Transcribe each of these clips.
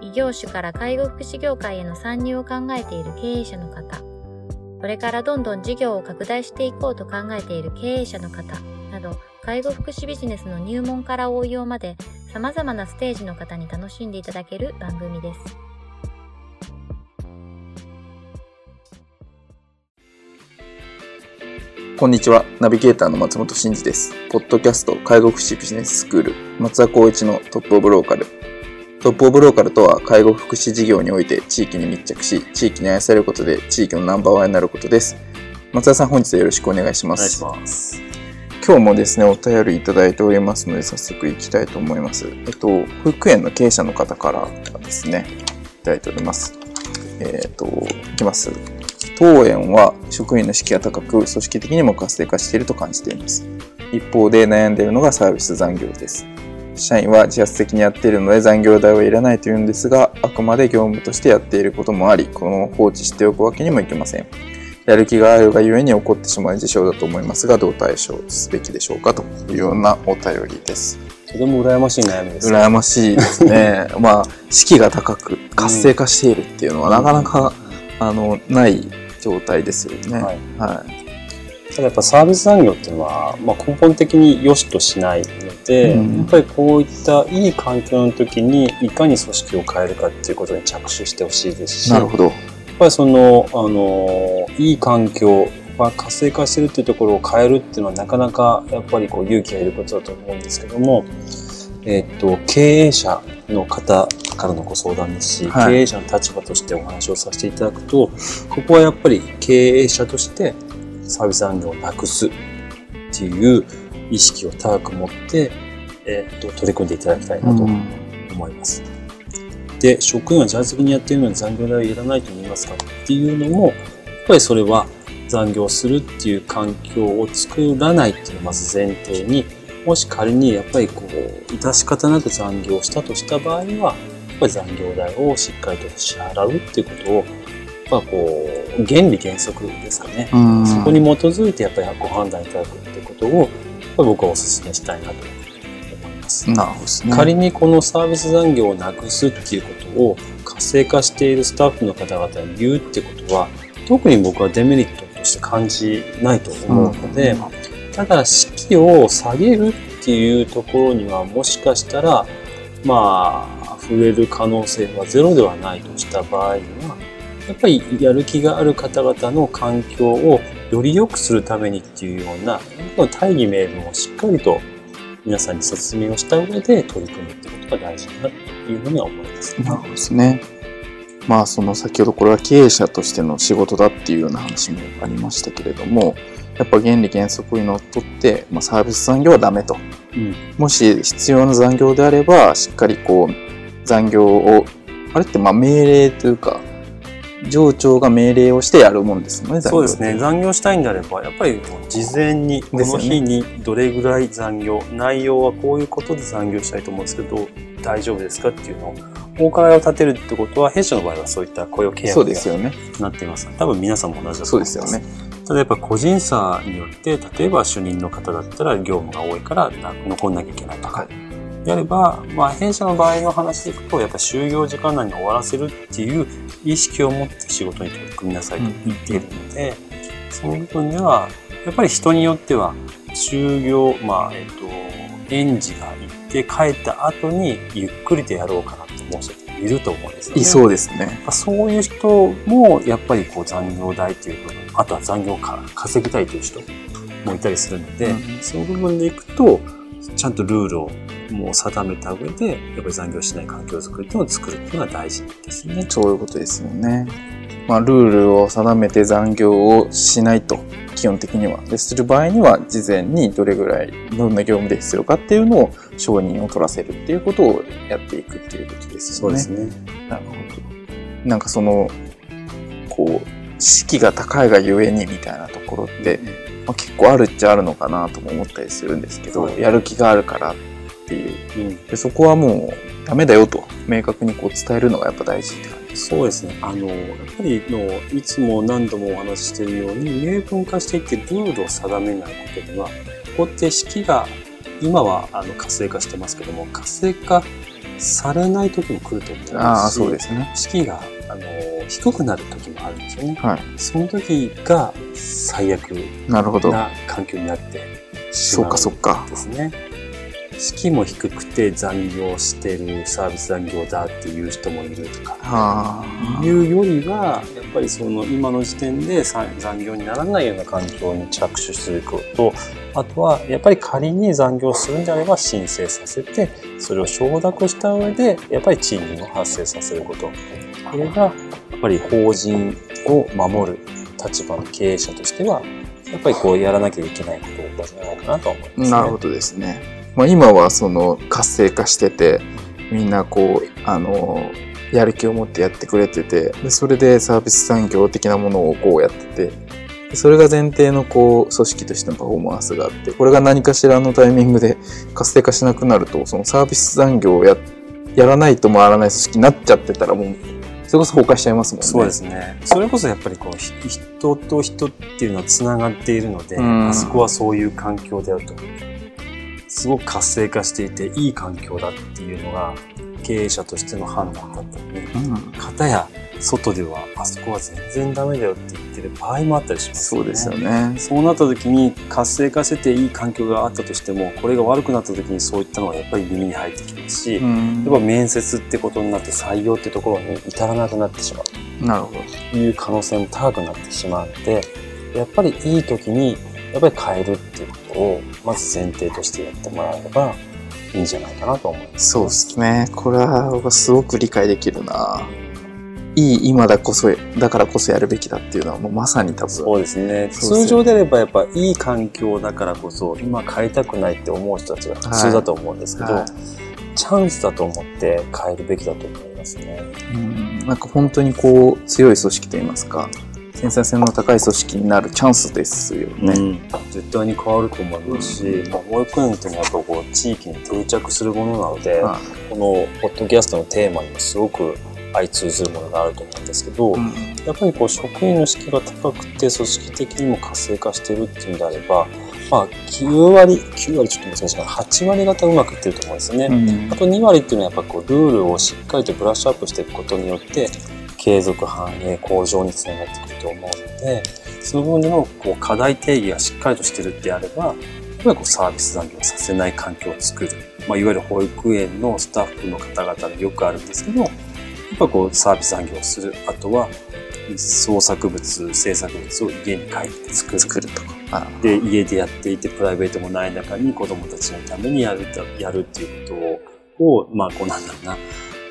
異業種から介護福祉業界への参入を考えている経営者の方、これからどんどん事業を拡大していこうと考えている経営者の方など、介護福祉ビジネスの入門から応用まで様々なステージの方に楽しんでいただける番組です。こんにちは。ナビゲーターの松本慎二です。ポッドキャスト介護福祉ビジネススクール松田光一のトップオブローカル。トップオブローカルとは介護福祉事業において地域に密着し、地域に愛されることで地域のナンバーワンになることです。松田さん本日はよろしくお願いします。お願いします。今日もですね、お便りいただいておりますので、早速行きたいと思います。えっと、保育園の経営者の方からですね、いただいております。えっと、いきます。当園は職員の士気が高く、組織的にも活性化していると感じています。一方で悩んでいるのがサービス残業です。社員は自発的にやっているので残業代はいらないというんですが、あくまで業務としてやっていることもあり、この放置しておくわけにもいきません。やる気があるがゆえに起こってしまう事象だと思いますが、どう対処すべきでしょうかというようなお便りです。とても羨ましい悩みです、ね。羨ましいですね。まあ、士気が高く活性化しているっていうのは、なかなか、うん、あの、ない状態ですよね。はい。はい、ただやっぱサービス産業っていうのは、まあ、根本的に良しとしないので、うん、やっぱりこういったいい環境の時にいかに組織を変えるかっていうことに着手してほしいですし。なるほど。ぱりその、あの、いい環境、まあ、活性化してるっていうところを変えるっていうのはなかなかやっぱりこう勇気がいることだと思うんですけども、えっと、経営者の方からのご相談ですし、はい、経営者の立場としてお話をさせていただくと、ここはやっぱり経営者としてサービス産業をなくすっていう意識を高く持って、えっと、取り組んでいただきたいなと思います。うんで、職員は自発的にやっているのに残業代はいらないと思いますかっていうのも、やっぱりそれは残業するっていう環境を作らないっていうのをまず前提に、もし仮にやっぱりこう、致し方なく残業したとした場合には、やっぱり残業代をしっかりと支払うっていうことを、やっぱこう、原理原則ですかね。そこに基づいてやっぱりご判断いただくってことを、僕はお勧めしたいなとます。なるほどね。仮にこのサービス残業をなくすっていうことを活性化しているスタッフの方々に言うってことは、特に僕はデメリットとして感じないと思うので、うん、ただ士を下げるっていうところにはもしかしたら、まあ、増える可能性はゼロではないとした場合には、やっぱりやる気がある方々の環境をより良くするためにっていうような大義名分をしっかりと皆さんに説明をした上で取り組むってことが大事だなというふうには思います、なるほどですね。まあその先ほどこれは経営者としての仕事だっていうような話もありましたけれどもやっぱ原理原則にのっとって、まあ、サービス残業はダメと、うん、もし必要な残業であればしっかりこう残業をあれってまあ命令というか上長が命令をしてやるもんですねそうですね。残業したいんであればやっぱり事前にこの日にどれぐらい残業、ね、内容はこういうことで残業したいと思うんですけど大丈夫ですかっていうのをお伺いを立てるってことは弊社の場合はそういった雇用契約になっています、ね、多分皆さんも同じだと思います。そうですよね。ただやっぱ個人差によって例えば主任の方だったら業務が多いから残んなきゃいけないとか、はいであれば、まあ、弊社の場合の話でいくと、やっぱ就業時間内に終わらせるっていう意識を持って仕事に取り組みなさいと言っているので、うん、その部分では、やっぱり人によっては、就業、まあ、えっ、と、園児が行って帰った後にゆっくりとやろうかなと思う人いると思うんですよね。いそうですね。そういう人も、やっぱりこう残業代という部分、あとは残業から稼ぎたいという人もいたりするので、うん、その部分でいくと、ちゃんとルールをもう定めた上で、やっぱり残業しない環境づくりっていうのを作るっていうのが大事ですね。そういうことですよね。まあ、ルールを定めて残業をしないと、基本的には。でする場合には、事前にどれぐらい、どんな業務で必要かっていうのを承認を取らせるっていうことをやっていくっていうことですよね。そうですね。なるほど。なんかその、こう、士気が高いがゆえにみたいなところって、まあ、結構あるっちゃあるのかなとも思ったりするんですけど、はいやる気があるからっていう。うんでそこはもうダメだよと明確にこう伝えるのがやっぱ大事って感じ。そうですね。あの、やっぱりの、いつも何度もお話ししているように、明文化していってルールを定めないことには、ここって式が、今はあの活性化してますけども、活性化されない時も来ると思いますし、ああ、そうですね。式が、あの、低くなる時もあるんですよね。はい。その時が最悪な環境になってしまうそうかそうか。ですね。式も低くて残業してるサービス残業だっていう人もいるとか、はあ。いうよりは、やっぱりその今の時点でさ残業にならないような環境に着手すること、あとはやっぱり仮に残業するんであれば申請させて、それを承諾した上で、やっぱり賃金を発生させること。これがやっぱり法人を守る立場の経営者としては、やっぱりこうやらなきゃいけないことなんじゃないかなと思います、ね。なるほどですね。まあ、今はその活性化してて、みんなこう、あの、やる気を持ってやってくれてて、でそれでサービス産業的なものをこうやってて、それが前提のこう組織としてのパフォーマンスがあって、これが何かしらのタイミングで活性化しなくなると、そのサービス残業をややらないと回らない組織になっちゃってたらもう、それこそ崩壊しちゃいますもんね。そうですね。それこそやっぱりこうひ人と人っていうのはつながっているので、うんあそこはそういう環境であると。すごく活性化していていい環境だっていうのが経営者としての判断だったのに、うん。片や外ではあそこは全然ダメだよって言ってる場合もあったりしますそうですよね。そうなった時に活性化してていい環境があったとしても、これが悪くなった時にそういったのがやっぱり耳に入ってきますし、うんやっぱ面接ってことになって採用ってところに至らなくなってしまう。なるほど。という可能性も高くなってしまうので、やっぱりいい時にやっぱり変えるっていうことをまず前提としてやってもらえればいいんじゃないかなと思います。そうですね。これは僕はすごく理解できるな。いい今だこそ、だからこそやるべきだっていうのはもうまさに多分。そうですね。通常であればやっぱいい環境だからこそ今変えたくないって思う人たちが普通だと思うんですけど、はいチャンスだと思って変えるべきだと思いますね。うんなんか本当にこう強い組織といいますか、繊細性の高い組織になるチャンスですよね。うん、絶対に変わると思いますし、まあ、保育園っていうのはやっぱこう地域に定着するものなので、はこのポッドキャストのテーマにもすごく相通ずるものがあると思うんですけど、いうん。やっぱりこう職員の士気が高くて組織的にも活性化しているっていうんであれば、まあ9割、9割ちょっと難しいかな、8割方うまくいってると思うんですよね。うん。あと2割っていうのはやっぱこうルールをしっかりとブラッシュアップしていくことによって継続繁栄向上につながってくると思うのでその部分でのこう課題定義がしっかりとしてるってあればやっぱりこうサービス残業をさせない環境を作る、まあ、いわゆる保育園のスタッフの方々でよくあるんですけどぱこうサービス残業をする。あとは創作物制作物を家に帰って作る作るとか。あで家でやっていてプライベートもない中に子供たちのためにやるとやるっていうことをまあこうなんだろうな。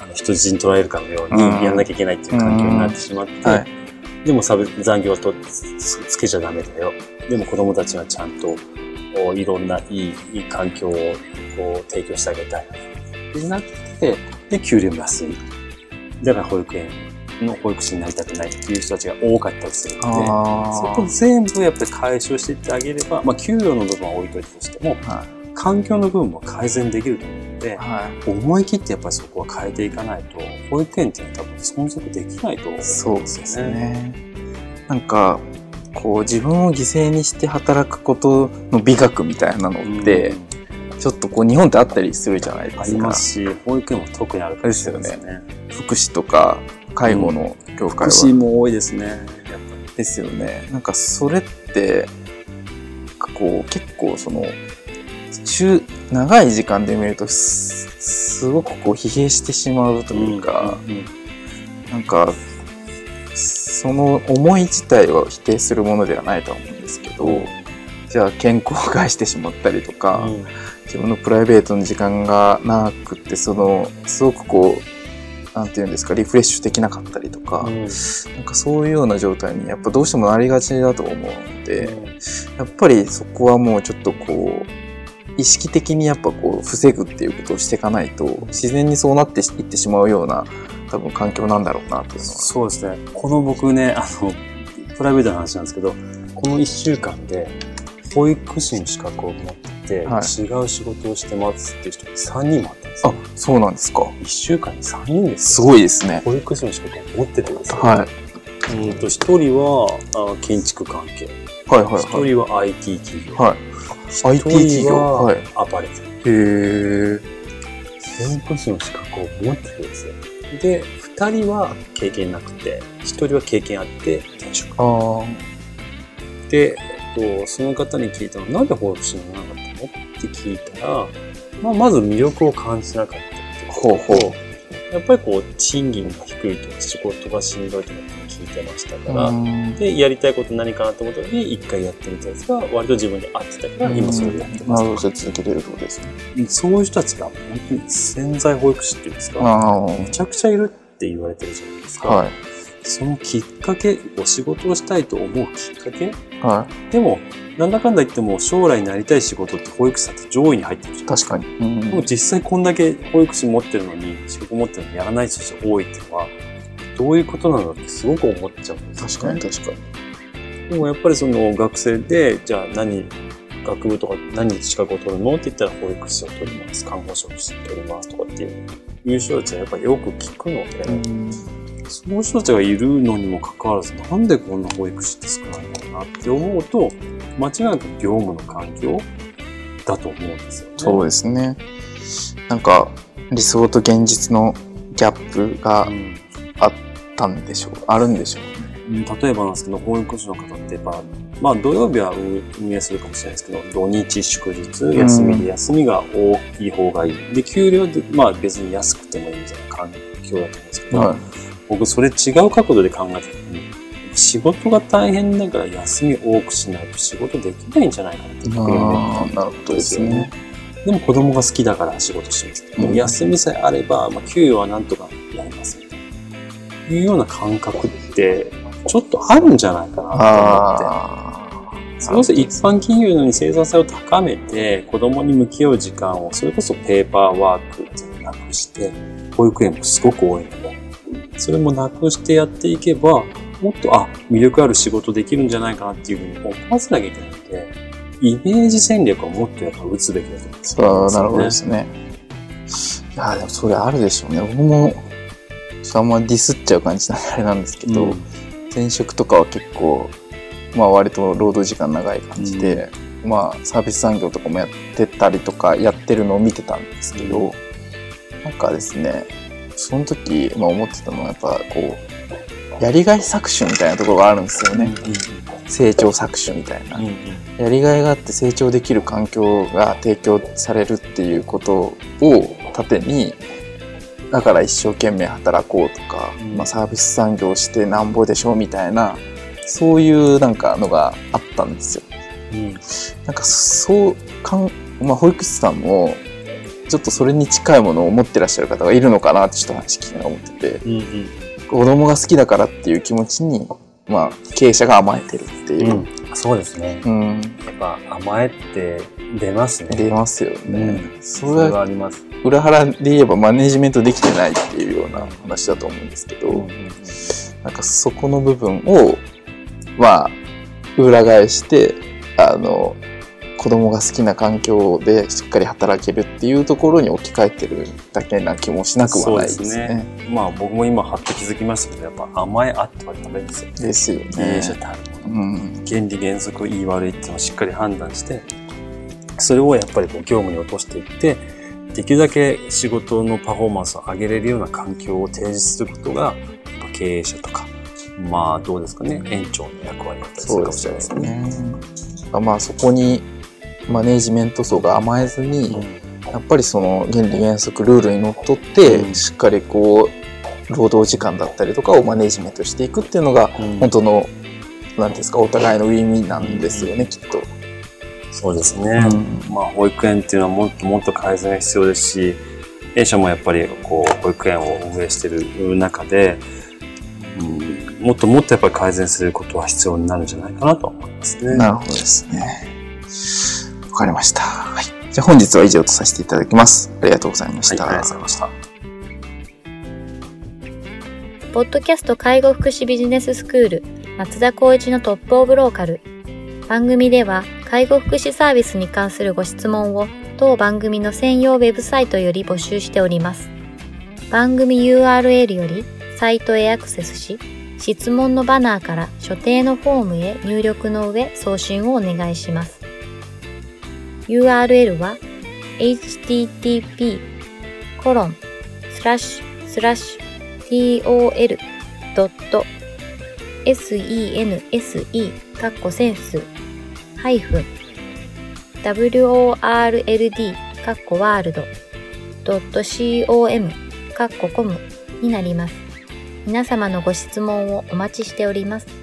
あの人質に捉えるかのようにうん。やらなきゃいけないっていう環境になってしまって、はい。でも残業とつつけちゃダメだよ。でも子供たちはちゃんとおいろんないいいい環境をこう提供してあげたい。ってなってで給料も安いだから保育園の保育士になりたくないっていう人たちが多かったりするので。そこあ全部やっぱり解消していってあげれば、まあ、給料の部分は置いといてとしても、あ。はい。環境の部分も改善できると思うので、はい。思い切ってやっぱりそこは変えていかないと、保育園っていうのは多分存続できないと思うんですよね。そうですね。なんか、こう自分を犠牲にして働くことの美学みたいなのって、うんちょっとこう日本ってあったりするじゃないですか。ありますし、保育園も特にあるかもしれないですね。福祉とか介護の業界は。福祉も多いですね。やっぱですよね。なんかそれって、こう結構その、中、長い時間で見るとす、すごくこう疲弊してしまうとりいうか、うんうんなんか、その思い自体は否定するものではないとは思うんですけど、じゃあ健康を害してしまったりとか、うん自分のプライベートの時間がなくって、その、すごくこう、なんていうんですか、リフレッシュできなかったりとか、うんなんかそういうような状態にやっぱどうしてもなりがちだと思うので、やっぱりそこはもうちょっとこう、意識的にやっぱこう、防ぐっていうことをしていかないと、自然にそうなっていってしまうような多分環境なんだろうなというのは。そうですね。この僕ね、あの、プライベートな話なんですけど、この1週間で、保育士の資格を持ってて、はい違う仕事をしてますっていう人が3人もあったんですあよ。、そうなんですか。1週間に3人ですすよ。ごいですね。保育士の資格を持っててですね。はい。うんと、1人はあ建築関係、はいはい1はい。人は IT 企業、はい。企人業。ははい。アパレル。へえ。保育士の資格を持っててですよ。で、2人は経験なくて、1人は経験あって転職。あで、と、その方に聞いたのなんで保育士にならなかったの？って聞いたら、まあ、まず魅力を感じなかったっていうほうほやっぱりこう、賃金が低いとか仕事がしんどいとかって聞いてましたから、うんで、やりたいこと何かなと思った時に一回やってみたやつが割と自分に合ってたから、今それをやってますなる。ほど、続けてるってことですね。そういう人たちが本当に潜在保育士っていうんですか、あめちゃくちゃいるって言われてるじゃないですあ。か。はい。そのきっかけ、お仕事をしたいと思うきっかけ？はでも、なんだかんだ言っても将来なりたい仕事って保育士さんって上位に入ってるじゃい。ん。確かに。うんでも実際こんだけ保育士持ってるのに、仕事持ってるのにやらない人たちが多いっていうのは、どういうことなのってすごく思っちゃうんですよ、ね。確かに確かに。でもやっぱりその学生で、じゃあ何、学部とか何資格を取るの？って言ったら保育士を取ります、看護師を取りますとかっていう、いう人たちはやっぱりよく聞くので、うんその人たちがいるのにもかかわらず、なんでこんな保育士って少ないのかなって思うと、間違いなく業務の環境だと思うんですよね。そうですね。なんか、理想と現実のギャップがうんあったんでしょう。あるんでしょうね。うん例えばなんですけど、保育士の方ってやっぱ、まあ土曜日は運営するかもしれないですけど、土日祝日、休みで休みが大きい方がいい。で、給料で、まあ別に安くてもいいみたいな環境だと思うんですけど、はい。僕それ違う角度で考えた時に、仕事が大変だから休み多くしないと仕事できないんじゃないかなって僕に思ったなるほどですね。でも子供が好きだから仕事してます。でも休みさえあれば、まあ、給与はなんとかやりますみたいな。いうような感覚って、ちょっとあるんじゃないかなと思って。それこそ一般企業のように生産性を高めて、子供に向き合う時間を、それこそペーパーワークなくして、保育園もすごく多いので、それもなくしてやっていけば、もっと、あ、魅力ある仕事できるんじゃないかなっていうふうに思わせなきゃいけないので、イメージ戦略をもっとやっぱ打つべきだと思うんですそうなるほどですね。いや、でもそれあるでしょうね。僕も、ちょっとあんまディスっちゃう感じなんであれなんですけど、うん前職とかは結構、まあ割と労働時間長い感じで、まあサービス産業とかもやってたりとかやってるのを見てたんですけど、なんかですね、その時、まあ思ってたのはやっぱこう、やりがい搾取みたいなところがあるんですよね。成長搾取みたいな。うんうんやりがいがあって成長できる環境が提供されるっていうことを盾にだから一生懸命働こうとか、うんまあ、サービス産業してなんぼでしょみたいなそういうなんかのがあったんですよ。うんなんかそうかん、まあ、保育士さんもちょっとそれに近いものを持ってらっしゃる方がいるのかなってちょっと話聞きながら思っててうん子供が好きだからっていう気持ちに、まあ、経営者が甘えてるっていうう、んそうですね。うんやっぱ甘えって出ますね。出ますよね。そそれれははあります。裏腹で言えばマネジメントできてないっていうような話だと思うんですけど、なんかそこの部分を、まあ、裏返して、あの、子供が好きな環境でしっかり働けるっていうところに置き換えてるだけな気もしなくはないですそうね。まあ僕も今はっと気づきましたけど、やっぱ甘えあってはダメですよ。ですよ経営者ね。たるもの。うん。原理原則いい悪いっていうのをしっかり判断して、それをやっぱりこう業務に落としていって、できるだけ仕事のパフォーマンスを上げれるような環境を提示することが、経営者とか、まあどうですかね、園長の役割だったりするかもしそうですよれないですね。ね。まあそこにマネジメント層が甘えずに、やっぱりその原理原則ルールにのっとって、うんしっかりこう労働時間だったりとかをマネジメントしていくっていうのがうん本当の何ですかお互いのウィンウィンなんですよね、きっと。そうですね。まあ、保育園っていうのはもっともっと改善が必要ですし、弊社もやっぱりこう保育園を運営している中で、うん、もっともっとやっぱり改善することは必要になるんじゃないかなと思いますね。なるほどですね。わかりました。はい。じゃあ本日は以上とさせていただきます。ありがとうございましはい、た。ありがとうございました。ポッドキャスト介護福祉ビジネススクール松田光一のトップオブローカル。番組では介護福祉サービスに関するご質問を当番組の専用ウェブサイトより募集しております。番組 URL よりサイトへアクセスし、質問のバナーから所定のフォームへ入力の上送信をお願いします。URL は http コロンスラッシュスラッシュ tol.sense かっこセンスハイフン world かっこワールド .com かっこコムになります。皆様のご質問をお待ちしております。